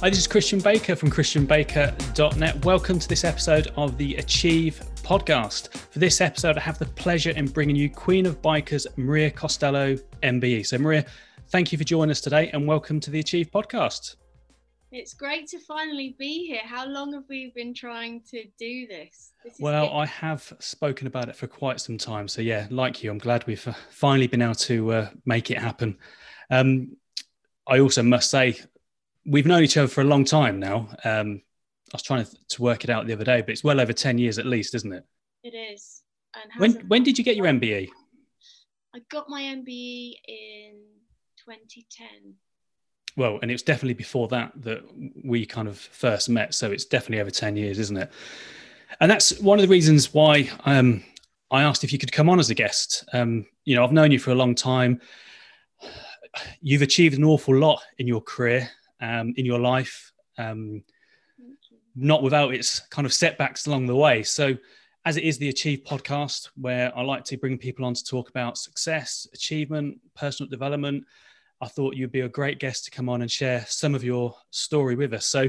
Hi, this is Christian Baker from ChristianBaker.net. Welcome to this episode of the Achieve podcast. For this episode, I have the pleasure in bringing you Queen of Bikers, Maria Costello, MBE. So, Maria, thank you for joining us today and welcome to the Achieve podcast. It's great to finally be here. How long have we been trying to do this? this well, I have spoken about it for quite some time. So, yeah, like you, I'm glad we've uh, finally been able to uh, make it happen. Um, I also must say, we've known each other for a long time now. Um, I was trying to, to, work it out the other day, but it's well over 10 years at least, isn't it? It is. And when, when did you get your MBE? I got my MBE in 2010. Well, and it was definitely before that that we kind of first met. So it's definitely over 10 years, isn't it? And that's one of the reasons why um, I asked if you could come on as a guest. Um, you know, I've known you for a long time. You've achieved an awful lot in your career um, in your life, um, not without its kind of setbacks along the way. So, as it is the Achieve podcast, where I like to bring people on to talk about success, achievement, personal development, I thought you'd be a great guest to come on and share some of your story with us. So,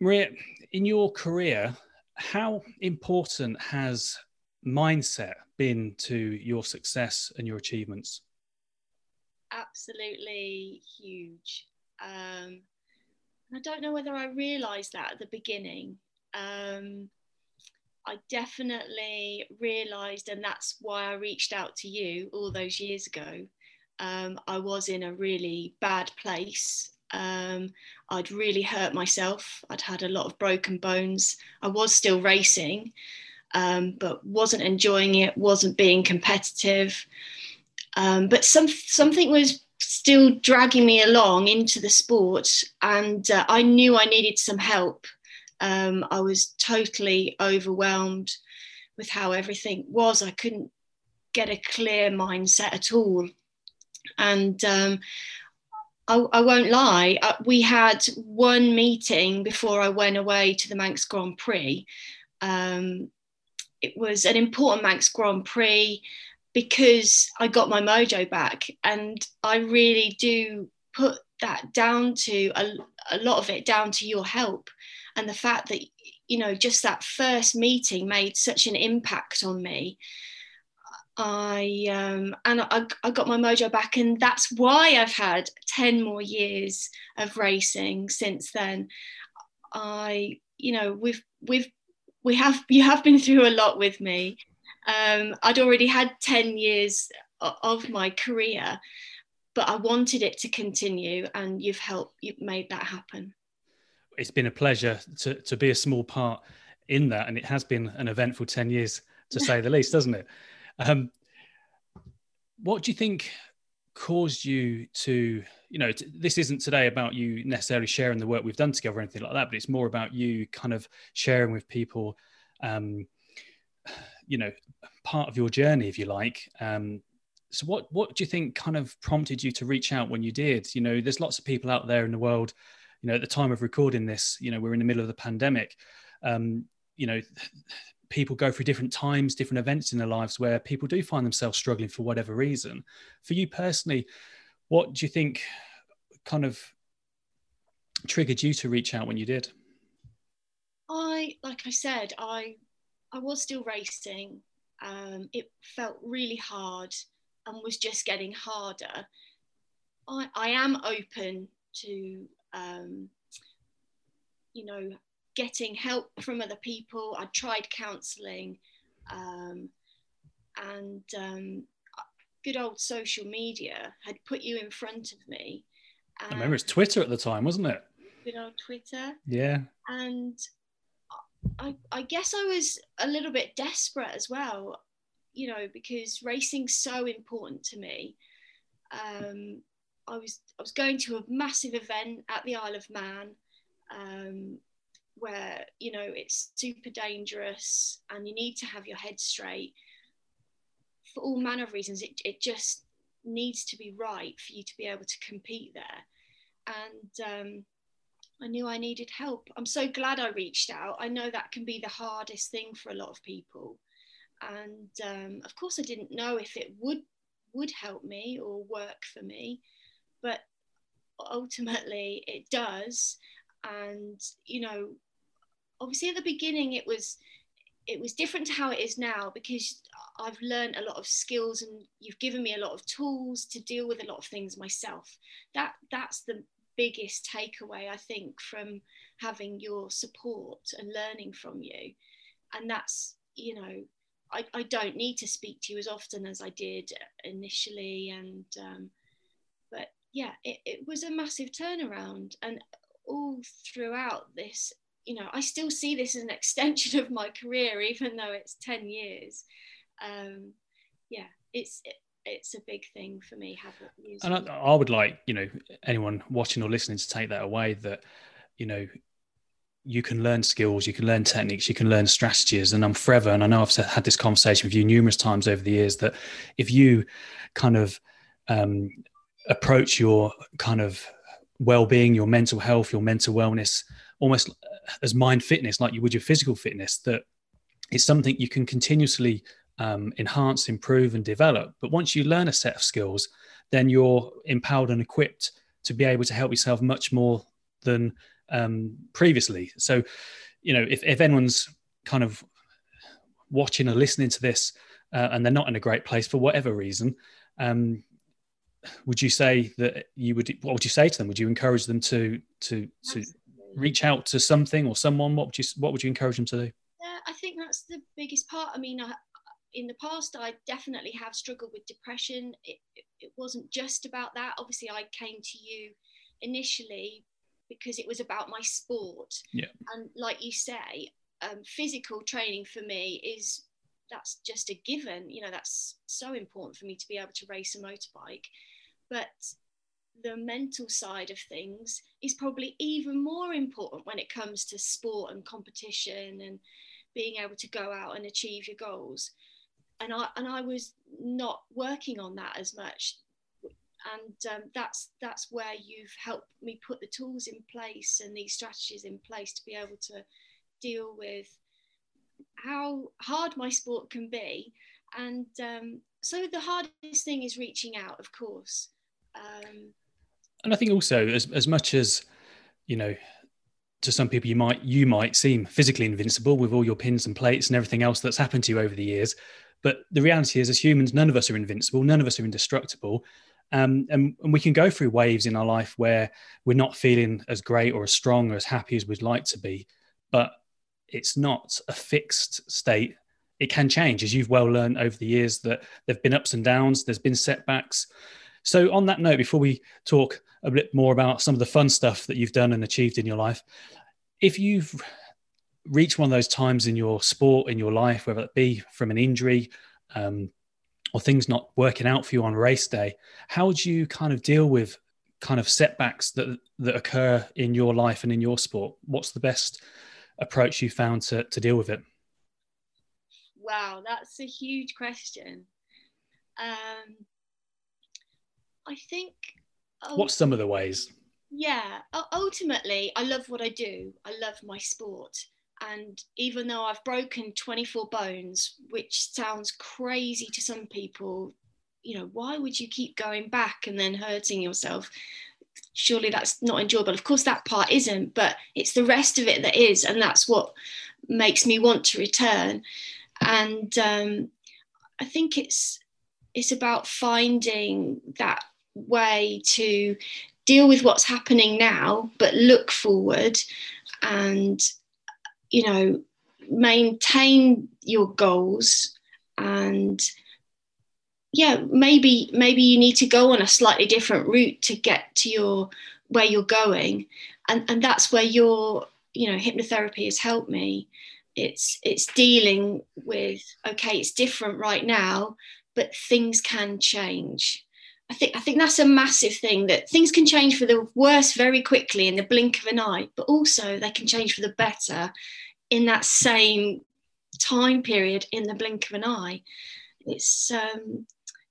Maria, in your career, how important has mindset been to your success and your achievements? Absolutely huge. Um, I don't know whether I realised that at the beginning. Um, I definitely realised, and that's why I reached out to you all those years ago. Um, I was in a really bad place. Um, I'd really hurt myself. I'd had a lot of broken bones. I was still racing, um, but wasn't enjoying it, wasn't being competitive. Um, but some something was still dragging me along into the sport, and uh, I knew I needed some help. Um, I was totally overwhelmed with how everything was. I couldn't get a clear mindset at all. And um, I, I, won't lie, uh, we had one meeting before I went away to the Manx Grand Prix. Um, it was an important Manx Grand Prix because I got my mojo back. And I really do put that down to a, a lot of it down to your help and the fact that, you know, just that first meeting made such an impact on me. I um, and I, I got my mojo back, and that's why I've had ten more years of racing since then. I, you know, we've we've we have you have been through a lot with me, um, I'd already had 10 years of my career, but I wanted it to continue, and you've helped, you've made that happen. It's been a pleasure to, to be a small part in that, and it has been an eventful 10 years to say the least, doesn't it? Um, what do you think caused you to you know t- this isn't today about you necessarily sharing the work we've done together or anything like that but it's more about you kind of sharing with people um, you know part of your journey if you like. Um, so what what do you think kind of prompted you to reach out when you did? You know there's lots of people out there in the world you know at the time of recording this you know we're in the middle of the pandemic. Um, you know people go through different times different events in their lives where people do find themselves struggling for whatever reason. For you personally what do you think kind of triggered you to reach out when you did? I like i said i I was still racing. Um, it felt really hard and was just getting harder. I, I am open to, um, you know, getting help from other people. I tried counselling, um, and um, good old social media had put you in front of me. I remember it's Twitter at the time, wasn't it? Good old Twitter. Yeah. And I, I guess I was a little bit desperate as well, you know, because racing's so important to me. Um, I was I was going to a massive event at the Isle of Man, um, where you know it's super dangerous and you need to have your head straight for all manner of reasons. It it just needs to be right for you to be able to compete there, and um, I knew I needed help. I'm so glad I reached out. I know that can be the hardest thing for a lot of people. And um, of course, I didn't know if it would would help me or work for me, but ultimately it does and you know obviously at the beginning it was it was different to how it is now because I've learned a lot of skills and you've given me a lot of tools to deal with a lot of things myself. That that's the biggest takeaway I think from having your support and learning from you. And that's, you know, I, I don't need to speak to you as often as I did initially. And um, but yeah, it, it was a massive turnaround. And all throughout this you know, I still see this as an extension of my career, even though it's 10 years. Um, yeah, it's, it, it's a big thing for me. and I, I, would like, you know, anyone watching or listening to take that away that, you know, you can learn skills, you can learn techniques, you can learn strategies. And I'm forever, and I know I've had this conversation with you numerous times over the years that if you kind of um, approach your kind of well-being, your mental health, your mental wellness almost as mind fitness, like you would your physical fitness, that it's something you can continuously um, enhance, improve, and develop. But once you learn a set of skills, then you're empowered and equipped to be able to help yourself much more than um, previously. So, you know, if, if anyone's kind of watching or listening to this uh, and they're not in a great place for whatever reason, um, would you say that you would? What would you say to them? Would you encourage them to to to reach out to something or someone? What would you What would you encourage them to do? Yeah, I think that's the biggest part. I mean, I, in the past, I definitely have struggled with depression. It, it, it wasn't just about that. Obviously, I came to you initially because it was about my sport. Yeah. And like you say, um, physical training for me is that's just a given. You know, that's so important for me to be able to race a motorbike. But the mental side of things is probably even more important when it comes to sport and competition and being able to go out and achieve your goals and i and i was not working on that as much. And um, that's that's where you've helped me put the tools in place and these strategies in place to be able to deal with how hard my sport can be. And um, so the hardest thing is reaching out of course. Um, and I think also as as much as you know to some people you might you might seem physically invincible with all your pins and plates and everything else that's happened to you over the years but the reality is as humans none of us are invincible none of us are indestructible. Um, and, and we can go through waves in our life where we're not feeling as great or as strong or as happy as we'd like to be but it's not a fixed state. It can change as you've well learned over the years that there've been ups and downs there's been setbacks. So, on that note, before we talk a bit more about some of the fun stuff that you've done and achieved in your life, if you've reached one of those times in your sport, in your life, whether it be from an injury um, or things not working out for you on race day, how would you kind of deal with kind of setbacks that that occur in your life and in your sport? What's the best approach you found to, to deal with it? Wow, that's a huge question. Um, I think. Oh, What's some of the ways? Yeah, ultimately, I love what I do. I love my sport. And even though I've broken 24 bones, which sounds crazy to some people, you know, why would you keep going back and then hurting yourself? Surely that's not enjoyable. Of course, that part isn't, but it's the rest of it that is. And that's what makes me want to return. And um, I think it's it's about finding that way to deal with what's happening now, but look forward and, you know, maintain your goals and yeah maybe maybe you need to go on a slightly different route to get to your where you're going. And and that's where your you know hypnotherapy has helped me. It's it's dealing with okay it's different right now but things can change I think I think that's a massive thing that things can change for the worse very quickly in the blink of an eye, but also they can change for the better in that same time period in the blink of an eye. It's um,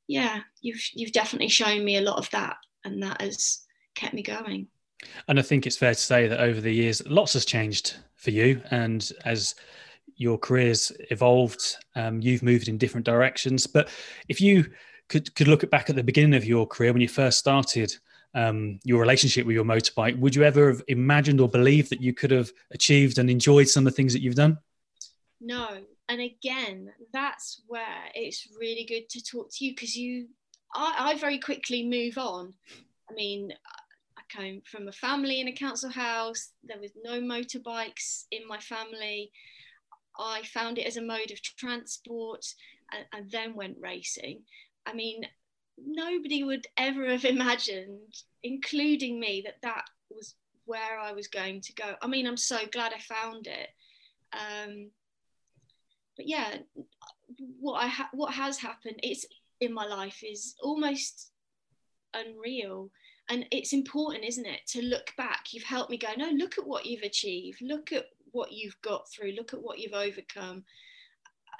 yeah, you've you've definitely shown me a lot of that, and that has kept me going. And I think it's fair to say that over the years, lots has changed for you, and as your careers evolved, um, you've moved in different directions. But if you could could look back at the beginning of your career when you first started um, your relationship with your motorbike, would you ever have imagined or believed that you could have achieved and enjoyed some of the things that you've done? No. And again, that's where it's really good to talk to you because you, I, I very quickly move on. I mean, I came from a family in a council house. There was no motorbikes in my family. I found it as a mode of transport and, and then went racing. I mean, nobody would ever have imagined, including me, that that was where I was going to go. I mean, I'm so glad I found it. Um, but yeah, what I ha- what has happened it's in my life is almost unreal. And it's important, isn't it, to look back. You've helped me go, no, look at what you've achieved. Look at what you've got through. Look at what you've overcome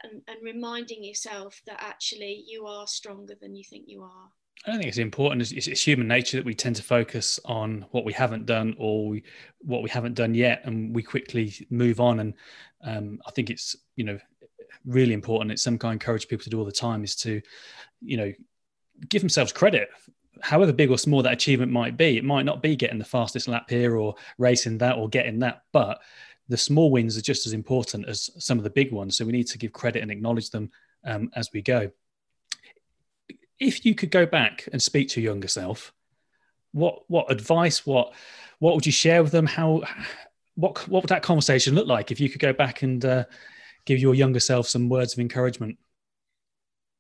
and, and reminding yourself that actually you are stronger than you think you are. I don't think it's important. It's, it's, human nature that we tend to focus on what we haven't done or we, what we haven't done yet, and we quickly move on. And um, I think it's you know really important. It's something I encourage people to do all the time is to you know give themselves credit, however big or small that achievement might be. It might not be getting the fastest lap here or racing that or getting that, but the small wins are just as important as some of the big ones. So we need to give credit and acknowledge them um, as we go. If you could go back and speak to your younger self, what what advice, what what would you share with them? How what what would that conversation look like if you could go back and uh, give your younger self some words of encouragement?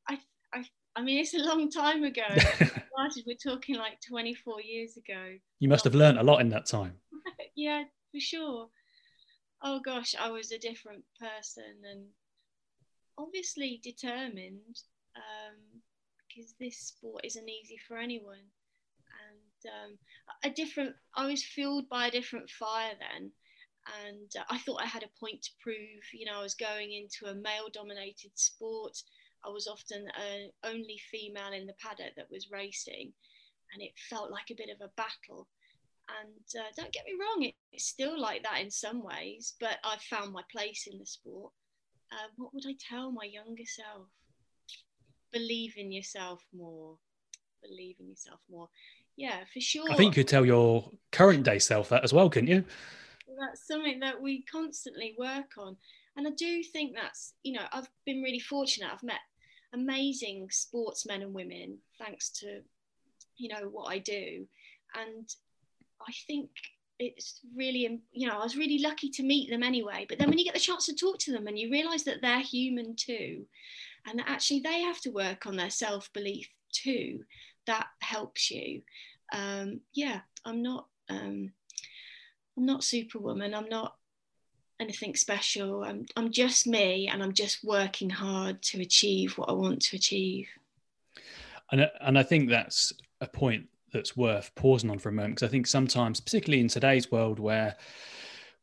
I I, I mean, it's a long time ago. We're talking like 24 years ago. You must have learned a lot in that time. yeah, for sure oh gosh, I was a different person and obviously determined um, because this sport isn't easy for anyone. And um, a different, I was fueled by a different fire then. And uh, I thought I had a point to prove. You know, I was going into a male dominated sport. I was often the only female in the paddock that was racing. And it felt like a bit of a battle. And uh, don't get me wrong, it's still like that in some ways, but I've found my place in the sport. Uh, what would I tell my younger self? Believe in yourself more. Believe in yourself more. Yeah, for sure. I think you could tell your current day self that as well, couldn't you? That's something that we constantly work on. And I do think that's, you know, I've been really fortunate. I've met amazing sportsmen and women thanks to, you know, what I do. And I think it's really, you know, I was really lucky to meet them anyway. But then when you get the chance to talk to them and you realize that they're human too, and that actually they have to work on their self belief too, that helps you. Um, yeah, I'm not, um, I'm not Superwoman. I'm not anything special. I'm, I'm just me, and I'm just working hard to achieve what I want to achieve. And and I think that's a point that's worth pausing on for a moment because I think sometimes, particularly in today's world where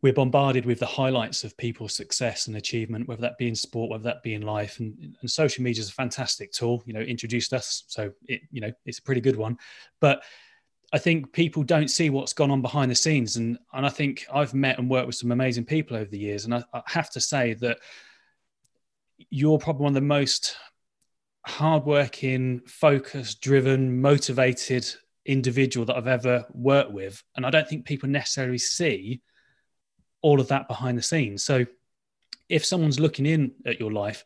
we're bombarded with the highlights of people's success and achievement, whether that be in sport, whether that be in life, and, and social media is a fantastic tool. You know, introduced us, so it you know it's a pretty good one. But I think people don't see what's gone on behind the scenes, and and I think I've met and worked with some amazing people over the years, and I, I have to say that you're probably one of the most hardworking, focused, driven, motivated individual that I've ever worked with. And I don't think people necessarily see all of that behind the scenes. So if someone's looking in at your life,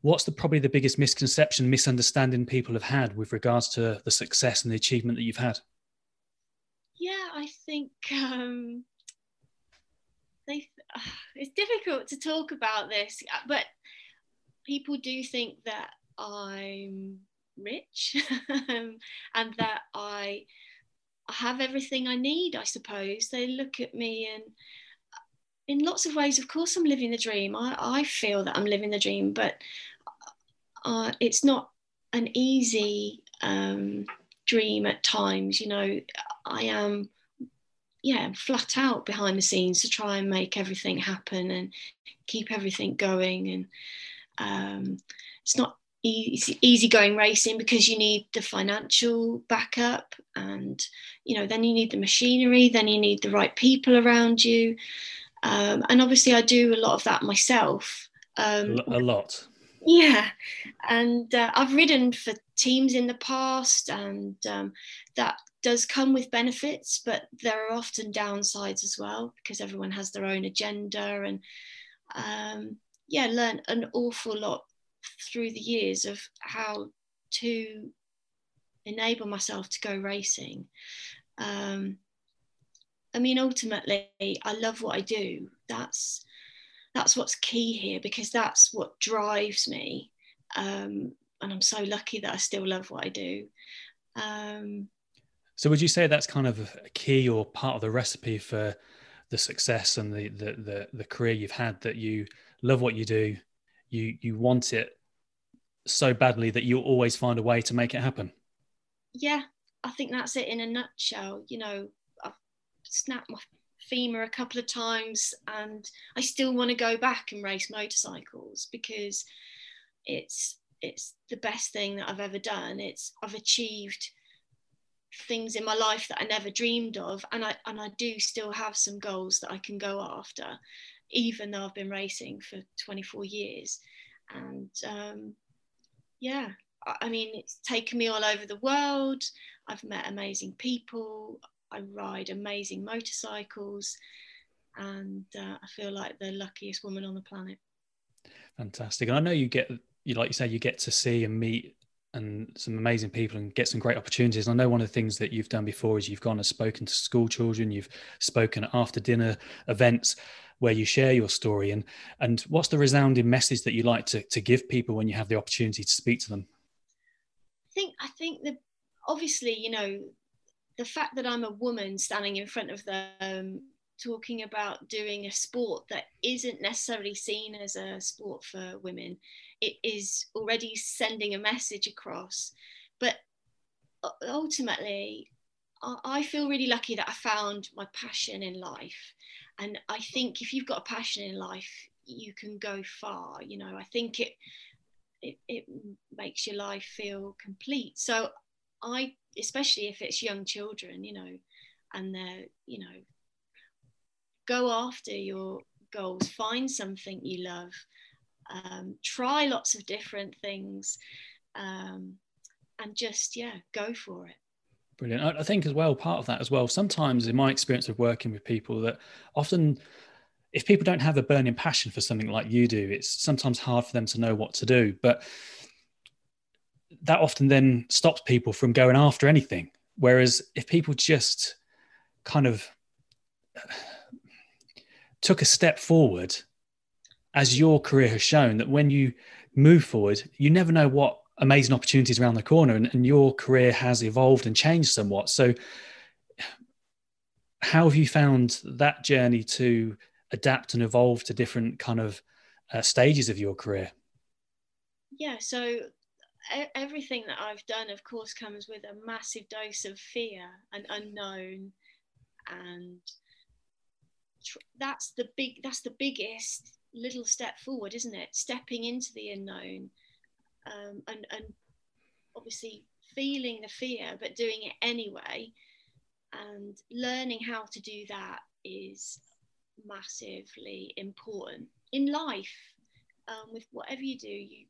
what's the probably the biggest misconception, misunderstanding people have had with regards to the success and the achievement that you've had? Yeah, I think um, they. Uh, it's difficult to talk about this, but people do think that I'm rich um, and that I have everything I need, I suppose. They look at me and in lots of ways, of course, I'm living the dream. I, I feel that I'm living the dream, but uh, it's not an easy um, dream at times. You know, I am, yeah, flat out behind the scenes to try and make everything happen and keep everything going. And um, it's not easy, easygoing racing because you need the financial backup and you know then you need the machinery then you need the right people around you. Um, and obviously i do a lot of that myself. Um, a lot. Yeah. And uh, i've ridden for teams in the past and um, that does come with benefits, but there are often downsides as well because everyone has their own agenda and um, yeah, learn an awful lot through the years of how to enable myself to go racing. Um, I mean, ultimately, I love what I do. That's that's what's key here because that's what drives me. Um, and I'm so lucky that I still love what I do. Um, so, would you say that's kind of a key or part of the recipe for the success and the the the, the career you've had that you love what you do, you you want it so badly that you'll always find a way to make it happen? Yeah, I think that's it in a nutshell. You know, I've snapped my femur a couple of times and I still want to go back and race motorcycles because it's it's the best thing that I've ever done. It's I've achieved things in my life that I never dreamed of and I and I do still have some goals that I can go after even though I've been racing for 24 years and um, yeah. I mean it's taken me all over the world. I've met amazing people. I ride amazing motorcycles. And uh, I feel like the luckiest woman on the planet. Fantastic. And I know you get you like you say you get to see and meet and some amazing people and get some great opportunities. And I know one of the things that you've done before is you've gone and spoken to school children, you've spoken at after dinner events where you share your story. And and what's the resounding message that you like to, to give people when you have the opportunity to speak to them? I think I think the obviously, you know, the fact that I'm a woman standing in front of them talking about doing a sport that isn't necessarily seen as a sport for women it is already sending a message across. But uh, ultimately, I feel really lucky that I found my passion in life. And I think if you've got a passion in life, you can go far. You know, I think it it, it makes your life feel complete. So I, especially if it's young children, you know, and they're, you know, go after your goals, find something you love, um, try lots of different things um, and just yeah go for it. Brilliant. I think as well part of that as well sometimes in my experience of working with people that often if people don't have a burning passion for something like you do it's sometimes hard for them to know what to do. But that often then stops people from going after anything. Whereas if people just kind of took a step forward as your career has shown, that when you move forward, you never know what amazing opportunities around the corner, and, and your career has evolved and changed somewhat. So, how have you found that journey to adapt and evolve to different kind of uh, stages of your career? Yeah, so everything that I've done, of course, comes with a massive dose of fear and unknown, and that's the big that's the biggest little step forward, isn't it? Stepping into the unknown um, and, and obviously feeling the fear, but doing it anyway. And learning how to do that is massively important in life. Um, with whatever you do, you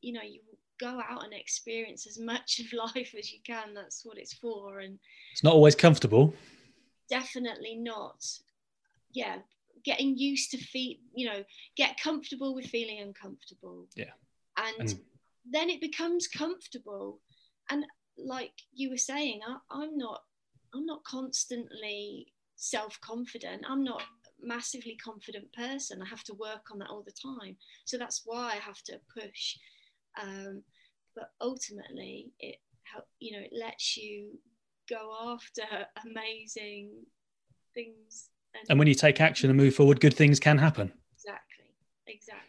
you know you go out and experience as much of life as you can. That's what it's for. And it's not always comfortable. Definitely not. Yeah, getting used to feel you know get comfortable with feeling uncomfortable. Yeah. And, and then it becomes comfortable. And like you were saying I, i'm not i'm not constantly self-confident. I'm not massively confident person. I have to work on that all the time. So that's why i have to push. Um, but ultimately it help you know it lets you go after amazing things and when you take action and move forward, good things can happen. Exactly. Exactly.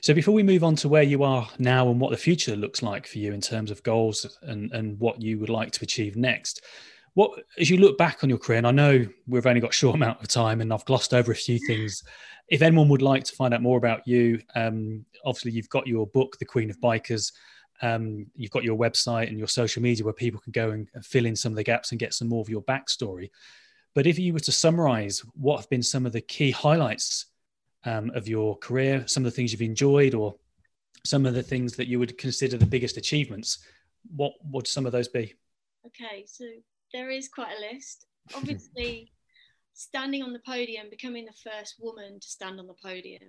So before we move on to where you are now and what the future looks like for you in terms of goals and, and what you would like to achieve next, what as you look back on your career, and I know we've only got a short amount of time and I've glossed over a few things. If anyone would like to find out more about you, um, obviously you've got your book, The Queen of Bikers. Um, you've got your website and your social media where people can go and fill in some of the gaps and get some more of your backstory. But if you were to summarize what have been some of the key highlights um, of your career, some of the things you've enjoyed, or some of the things that you would consider the biggest achievements, what would some of those be? Okay, so there is quite a list. Obviously, standing on the podium, becoming the first woman to stand on the podium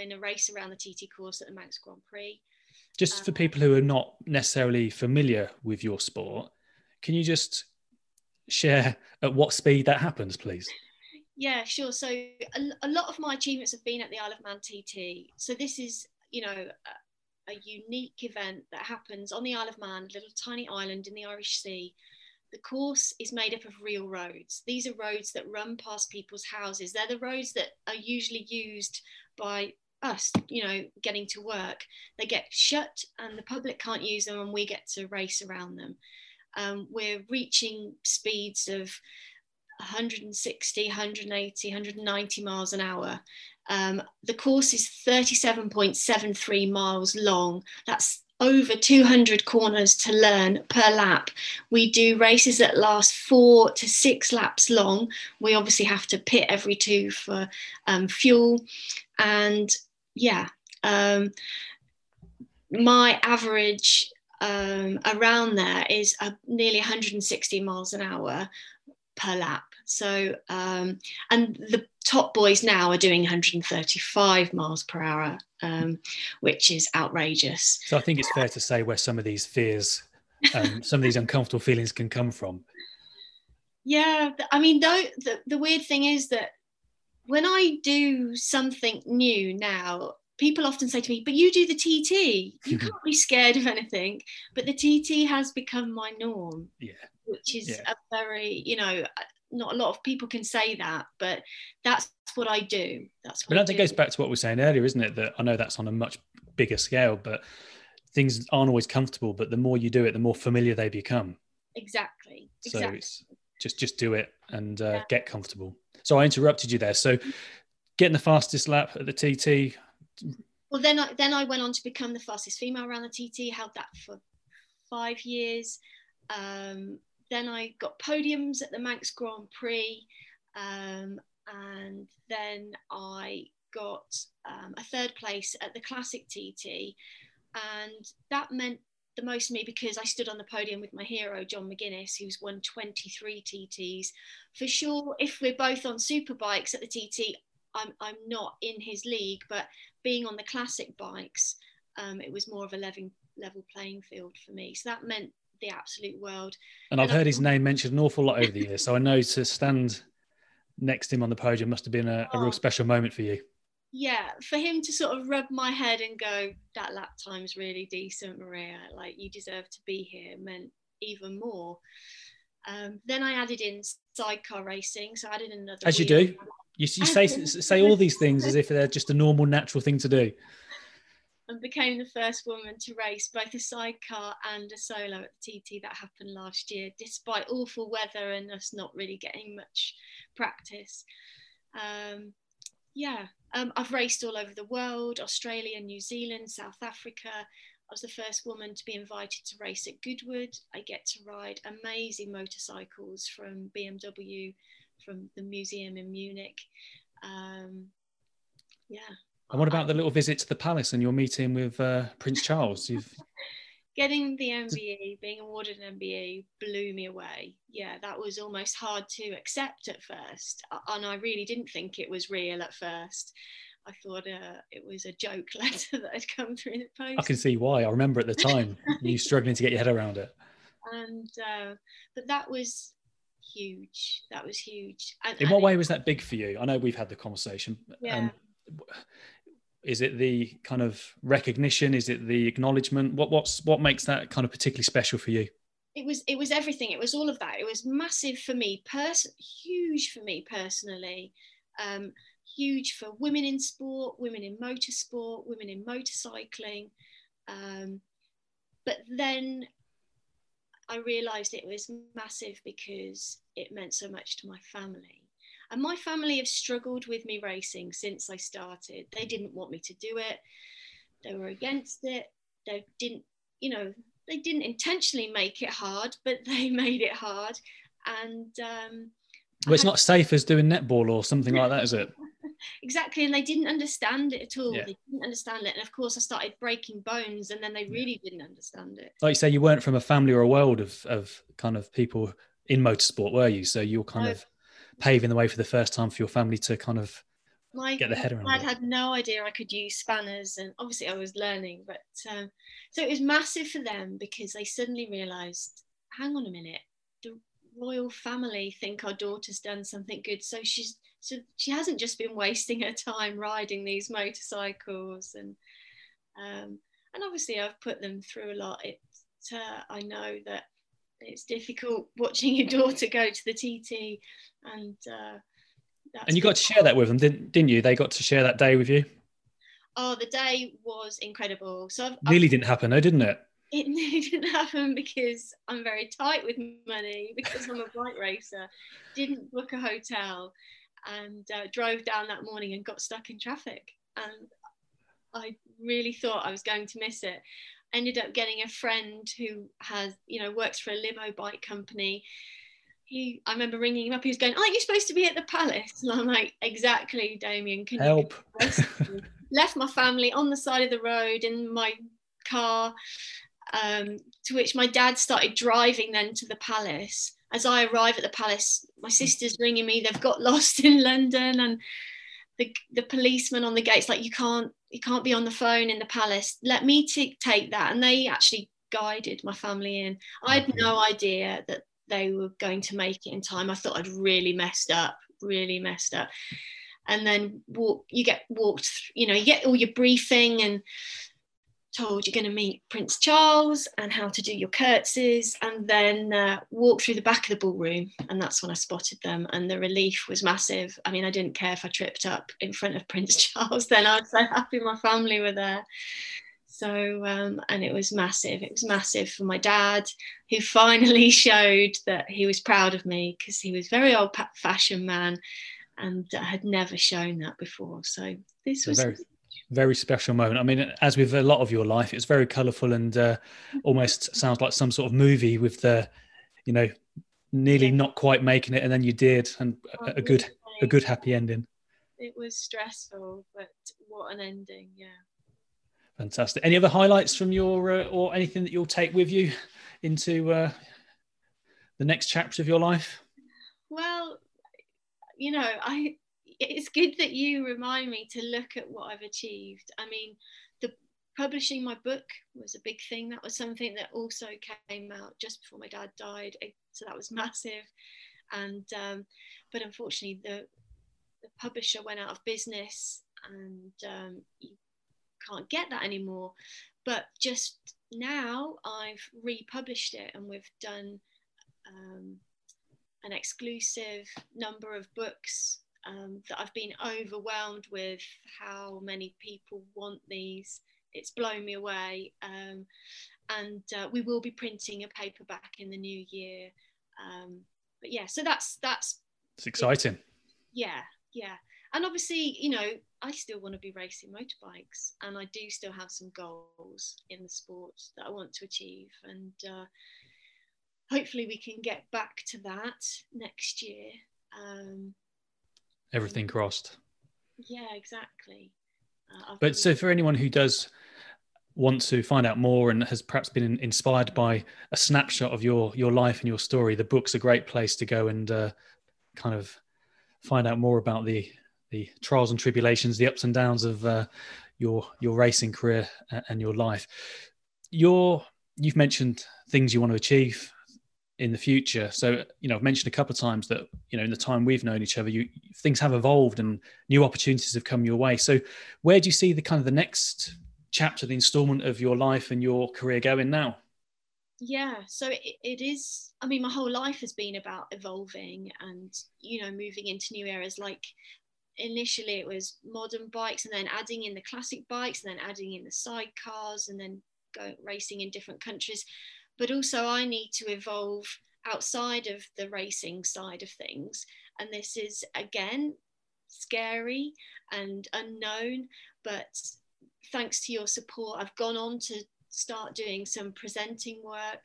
in a race around the TT course at the Manx Grand Prix. Just for um, people who are not necessarily familiar with your sport, can you just share at what speed that happens, please? Yeah, sure. So a, a lot of my achievements have been at the Isle of Man TT. So this is, you know, a, a unique event that happens on the Isle of Man, a little tiny island in the Irish Sea. The course is made up of real roads. These are roads that run past people's houses. They're the roads that are usually used by us, you know, getting to work. They get shut and the public can't use them, and we get to race around them. Um, we're reaching speeds of 160, 180, 190 miles an hour. Um, the course is 37.73 miles long. That's over 200 corners to learn per lap. We do races that last four to six laps long. We obviously have to pit every two for um, fuel. And yeah, um, my average um, around there is uh, nearly 160 miles an hour per lap. So, um, and the top boys now are doing 135 miles per hour, um, which is outrageous. So, I think it's fair to say where some of these fears, um, some of these uncomfortable feelings can come from. Yeah, I mean, though the, the weird thing is that when I do something new now, people often say to me, but you do the TT. You can't be scared of anything. But the TT has become my norm. Yeah. Which is yeah. a very, you know, not a lot of people can say that, but that's what I do. That's what but I, it goes back to what we were saying earlier, isn't it? That I know that's on a much bigger scale, but things aren't always comfortable. But the more you do it, the more familiar they become. Exactly. So exactly. it's just just do it and uh, yeah. get comfortable. So I interrupted you there. So getting the fastest lap at the TT. Well, then I then I went on to become the fastest female around the TT. Held that for five years. Um, then I got podiums at the Manx Grand Prix, um, and then I got um, a third place at the Classic TT, and that meant the most to me because I stood on the podium with my hero John McGuinness, who's won 23 TTs. For sure, if we're both on super bikes at the TT, I'm I'm not in his league, but being on the classic bikes, um, it was more of a level level playing field for me. So that meant the absolute world. And I've heard his name mentioned an awful lot over the years, so I know to stand next to him on the podium must have been a, a real oh. special moment for you. Yeah, for him to sort of rub my head and go, "That lap time's really decent, Maria. Like you deserve to be here," meant even more. Um, then I added in sidecar racing, so I added another. As you do, you, you say say all these things as if they're just a normal, natural thing to do and became the first woman to race both a sidecar and a solo at the TT that happened last year, despite awful weather and us not really getting much practice. Um, yeah, um, I've raced all over the world Australia, New Zealand, South Africa. I was the first woman to be invited to race at Goodwood. I get to ride amazing motorcycles from BMW, from the museum in Munich. Um, yeah, and what about the little visit to the palace and your meeting with uh, Prince Charles? You've getting the MBE, being awarded an MBE, blew me away. Yeah, that was almost hard to accept at first, and I really didn't think it was real at first. I thought uh, it was a joke letter that had come through the post. I can see why. I remember at the time you struggling to get your head around it. And uh, but that was huge. That was huge. And, In what way was that big for you? I know we've had the conversation. Yeah. Um, is it the kind of recognition is it the acknowledgement what what's what makes that kind of particularly special for you it was it was everything it was all of that it was massive for me person huge for me personally um, huge for women in sport women in motorsport women in motorcycling um, but then i realized it was massive because it meant so much to my family and my family have struggled with me racing since I started. They didn't want me to do it. They were against it. They didn't, you know, they didn't intentionally make it hard, but they made it hard. And um, well, it's not safe as doing netball or something like that, is it? exactly and they didn't understand it at all Yeah. they didn't understand it and of course i started breaking bones and then they really didn't understand it Like you say, you weren't from a family or a world of of kind of people in motorsport, were you? So you're kind No. of paving the way for the first time for your family to kind of my Get the head around it. had no idea I could use spanners, and obviously I was learning. But um, so it was massive for them because they suddenly realised, hang on a minute, the royal family think our daughter's done something good, so she's so she hasn't just been wasting her time riding these motorcycles, and um, and obviously I've put them through a lot. It uh, I know that it's difficult watching your daughter go to the TT, and uh, that's and you got to share that with them, didn't didn't you? They got to share that day with you. Oh, the day was incredible. So I've, Nearly I've, didn't happen, though, didn't it? it didn't happen because I'm very tight with money because I'm a bike racer. Didn't book a hotel and uh, drove down that morning and got stuck in traffic. And I really thought I was going to miss it. Ended up getting a friend who has, you know, works for a limo bike company. He, I remember ringing him up. He was going, "Aren't you supposed to be at the palace?" And I'm like, "Exactly, Damien. Can you Help. left my family on the side of the road in my car um, to which my dad started driving then to the palace as i arrive at the palace my mm. sister's ringing me. They've got lost in london and the, the policeman on the gates like you can't you can't be on the phone in the palace. Let me t- take that. And they actually guided my family in. I had no idea that they were going to make it in time. I thought i'd really messed up really messed up. And then walk you get walked you know you get all your briefing and told you're going to meet prince charles and how to do your curtsies and then uh, walk through the back of the ballroom and that's when i spotted them and the relief was massive i mean i didn't care if i tripped up in front of prince charles then i was so happy my family were there so um, and it was massive it was massive for my dad who finally showed that he was proud of me because he was very old fashioned man and had never shown that before. So this was very very special moment. I mean, as with a lot of your life, it's very colourful and uh, almost sounds like some sort of movie with the, you know, nearly Yeah. not quite making it, and then you did, and a, a good a good happy ending. It was stressful, but what an ending! Yeah. Fantastic. Any other highlights from your uh, or anything that you'll take with you into uh, the next chapter of your life? Well, you know, I it's good that you remind me to look at what I've achieved. I mean, the publishing my book was a big thing. That was something that also came out just before my dad died, so that was massive. And um, but unfortunately, the the publisher went out of business, and um, you can't get that anymore. But just now, I've republished it, and we've done. Um, an exclusive number of books um, that I've been overwhelmed with how many people want these. It's blown me away. Um, and uh, we will be printing a paperback in the new year. Um, but yeah, so that's that's It's exciting. yeah, yeah. And obviously, you know, I still want to be racing motorbikes, and I do still have some goals in the sport that I want to achieve. And uh, hopefully, we can get back to that next year. Um, Everything crossed. yeah, exactly. Uh, But so for anyone who does want to find out more and has perhaps been inspired by a snapshot of your your life and your story, the book's a great place to go and uh, kind of find out more about the the trials and tribulations, the ups and downs of uh, your your racing career and your life. Your you've mentioned things you want to achieve in the future. So you know, I've mentioned a couple of times that you know in the time we've known each other, you things have evolved and new opportunities have come your way. So where do you see the kind of the next chapter, the installment of your life and your career going now? yeah so it, it is i mean my whole life has been about evolving and you know moving into new areas like initially it was modern bikes and then adding in the classic bikes and then adding in the sidecars and then go racing in different countries but also i need to evolve outside of the racing side of things and this is again scary and unknown but thanks to your support i've gone on to start doing some presenting work,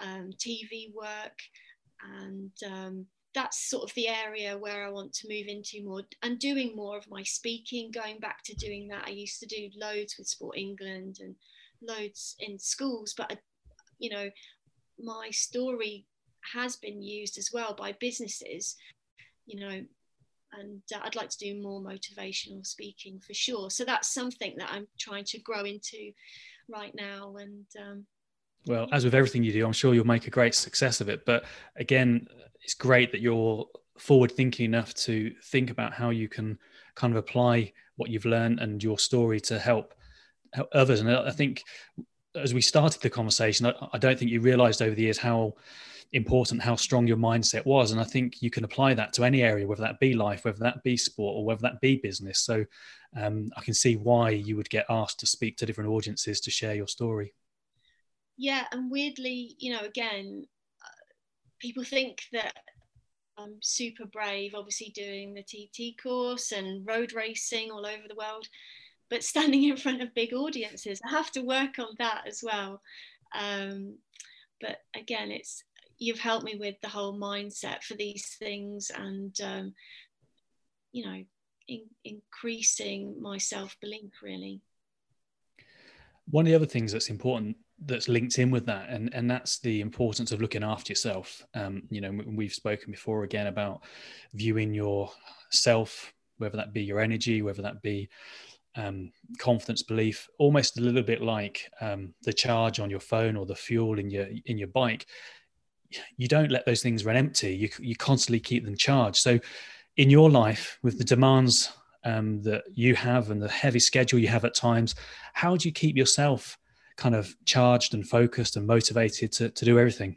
um, TV work, and um, that's sort of the area where I want to move into more and doing more of my speaking, going back to doing that. I used to do loads with Sport England and loads in schools, but, you know, my story has been used as well by businesses, you know, and uh, I'd like to do more motivational speaking for sure. So that's something that I'm trying to grow into right now. And um, well, as with everything you do, I'm sure you'll make a great success of it. But again, it's great that you're forward thinking enough to think about how you can kind of apply what you've learned and your story to help, help others. And I think as we started the conversation, I, I don't think you realized over the years how important how strong your mindset was. And i think you can apply that to any area whether that be life whether that be sport or whether that be business. So um, i can see why you would get asked to speak to different audiences to share your story. Yeah and weirdly you know again uh, people think that i'm super brave obviously doing the tt course and road racing all over the world but standing in front of big audiences. I have to work on that as well. Um, but again it's you've helped me with the whole mindset for these things and um, you know in, increasing my self-belief really. One of the other things that's important that's linked in with that and and that's the importance of looking after yourself. Um, you know we've spoken before again about viewing your self whether that be your energy whether that be um, confidence belief almost a little bit like um, the charge on your phone or the fuel in your in your bike you don't let those things run empty. You, you constantly keep them charged. So, in your life, with the demands um, that you have and the heavy schedule you have at times, how do you keep yourself kind of charged and focused and motivated to, to do everything?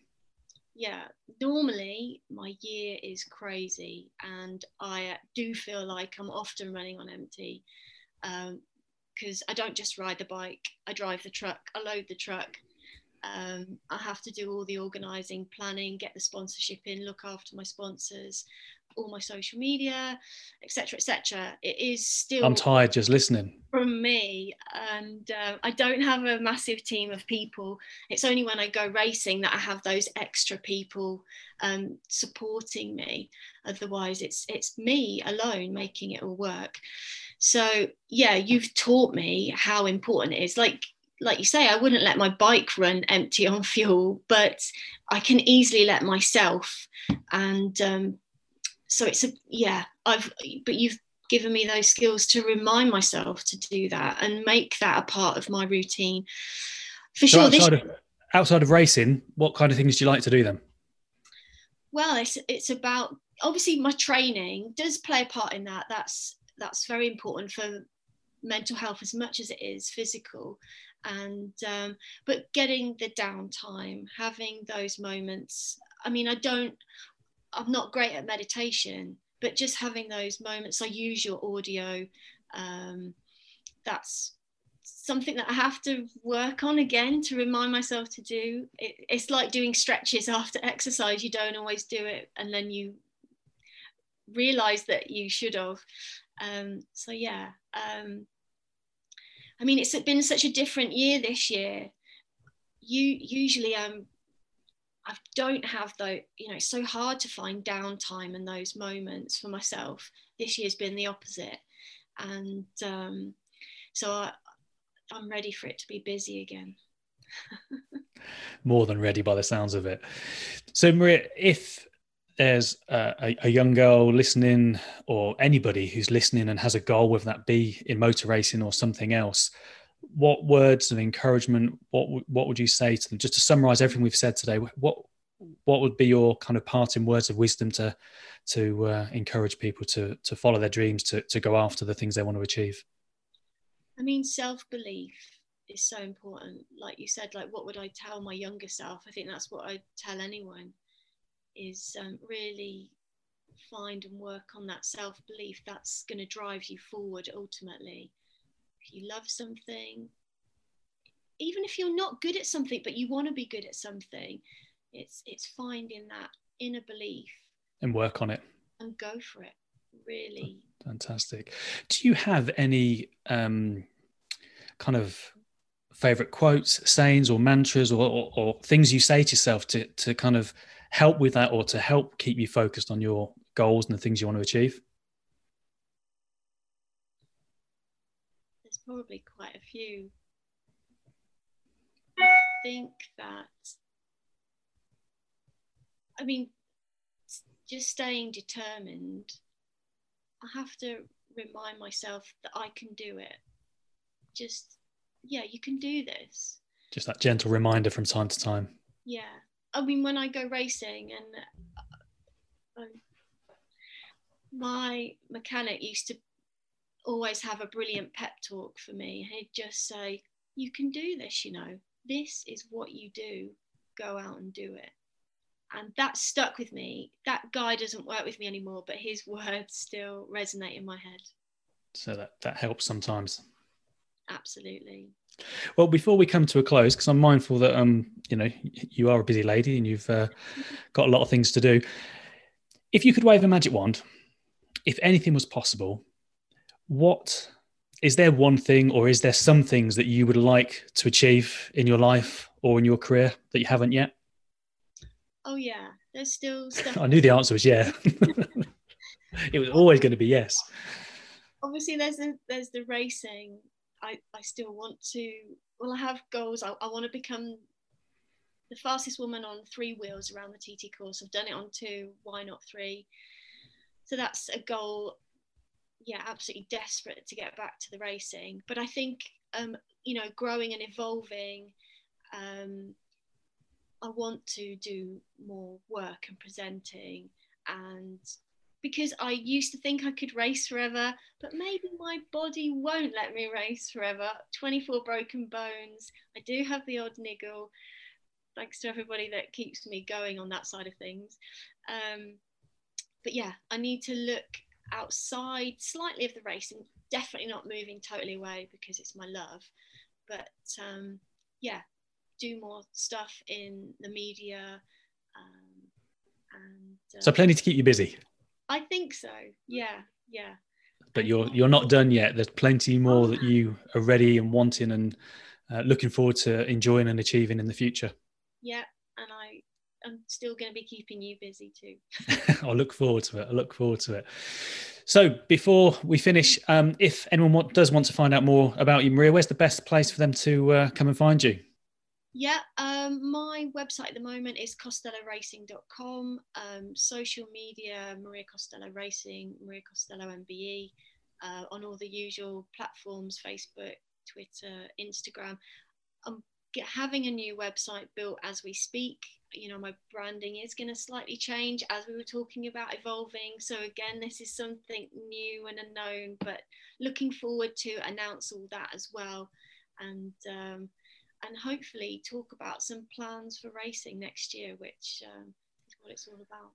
Yeah, normally my year is crazy and I do feel like I'm often running on empty because um, I don't just ride the bike, I drive the truck, I load the truck, um, I have to do all the organising, planning, get the sponsorship in, look after my sponsors, all my social media, etc., etc. It is still. I'm tired just listening. From me, and uh, I don't have a massive team of people. It's only when I go racing that I have those extra people um, supporting me. Otherwise, it's it's me alone making it all work. So yeah, you've taught me how important it is. Like like you say, I wouldn't let my bike run empty on fuel, but I can easily let myself. And um, so it's a yeah. I've but you've given me those skills to remind myself to do that and make that a part of my routine. For so sure. Outside, this, of, outside of racing, what kind of things do you like to do then? Well, it's it's about obviously my training does play a part in that. That's that's very important for mental health as much as it is physical and um, but getting the downtime having those moments i mean i don't i'm not great at meditation but just having those moments i use your audio um, that's something that i have to work on again to remind myself to do. It, it's like doing stretches after exercise you don't always do it and then you realize that you should have. Um, so yeah um, I mean, it's been such a different year this year. You usually um, I don't have though. You know, it's so hard to find downtime and those moments for myself. This year's been the opposite, and um, so I, I'm ready for it to be busy again. More than ready by the sounds of it. So, Maria, if there's a, a, young girl listening or anybody who's listening and has a goal, whether that be in motor racing or something else, what words of encouragement, what, what would you say to them? Just to summarize everything we've said today, what, what would be your kind of parting words of wisdom to, to uh, encourage people to, to follow their dreams, to, to go after the things they want to achieve? I mean, self-belief is so important. Like you said, like what would I tell my younger self? I think that's what I'd tell anyone is um, really find and work on that self belief that's going to drive you forward ultimately. If you love something, even if you're not good at something, but you want to be good at something, it's it's finding that inner belief and work on it and go for it. Really fantastic. Do you have any um, kind of favorite quotes, sayings, or mantras, or, or, or things you say to yourself to to kind of help with that or to help keep you focused on your goals and the things you want to achieve? There's probably quite a few. I think that, I mean, just staying determined, I have to remind myself that I can do it. Just, yeah, you can do this. Just that gentle reminder from time to time. Yeah. I mean, when I go racing and uh, um, my mechanic used to always have a brilliant pep talk for me. He'd just say, You can do this, you know, this is what you do. Go out and do it and that stuck with me. That guy doesn't work with me anymore, but his words still resonate in my head. So that that helps sometimes. Absolutely. Well, before we come to a close, because I'm mindful that um, you know, you are a busy lady and you've uh, got a lot of things to do. If you could wave a magic wand, if anything was possible, what is there one thing or is there some things that you would like to achieve in your life or in your career that you haven't yet? oh yeah, there's still stuff. I knew the answer was yeah. it was always going to be yes. Obviously, there's the, there's the racing. I, I still want to. Well, I have goals. I, I want to become the fastest woman on three wheels around the TT course. I've done it on two. Why not three? So that's a goal. Yeah, absolutely desperate to get back to the racing. But I think, um, you know, growing and evolving. Um, I want to do more work and presenting and because I used to think I could race forever, but maybe my body won't let me race forever. 24 broken bones. I do have the odd niggle. Thanks to everybody that keeps me going on that side of things. Um, but yeah, I need to look outside slightly of the racing, definitely not moving totally away because it's my love. But um, yeah, do more stuff in the media. Um, and uh, so plenty to keep you busy. I think so. Yeah, yeah. But you're you're not done yet. There's plenty more that you are ready and wanting and uh, looking forward to enjoying and achieving in the future. Yeah, and I I'm still going to be keeping you busy too. I look forward to it. I look forward to it. So before we finish, um, if anyone want, does want to find out more about you, Maria, where's the best place for them to uh, come and find you? Yeah, um, my website at the moment is costelloracing.com. Um, social media, Maria Costello Racing, Maria Costello MBE, uh, on all the usual platforms Facebook, Twitter, Instagram. I'm having a new website built as we speak. You know, my branding is going to slightly change as we were talking about evolving. So, again, this is something new and unknown, but looking forward to announce all that as well. And um, and hopefully talk about some plans for racing next year, which um, is what it's all about.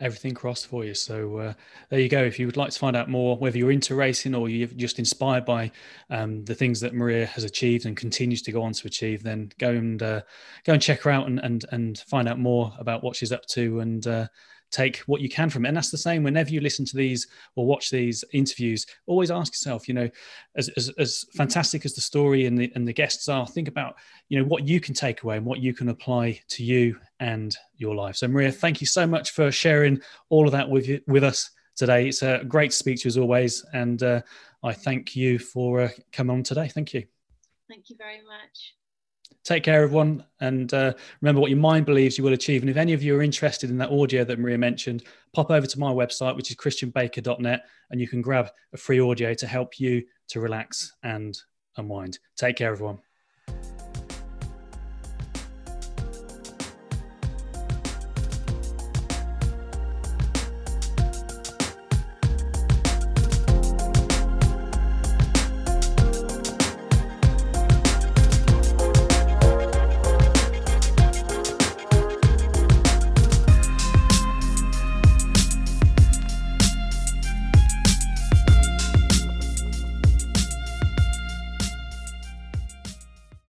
Everything crossed for you. So uh, there you go. If you would like to find out more, whether you're into racing or you're just inspired by um, the things that Maria has achieved and continues to go on to achieve, then go and uh, go and check her out and and and find out more about what she's up to and uh, take what you can from it. And that's the same whenever you listen to these or watch these interviews, always ask yourself, you know, as, as, as fantastic as the story and the, and the guests are, think about, you know, what you can take away and what you can apply to you and your life. So Maria, thank you so much for sharing all of that with you, with us today. It's a great speak to you as always. And uh, I thank you for uh, coming on today. Thank you. Thank you very much. Take care, everyone. And uh, remember what your mind believes you will achieve. And if any of you are interested in that audio that Maria mentioned, pop over to my website, which is christianbaker.net, and you can grab a free audio to help you to relax and unwind. Take care, everyone.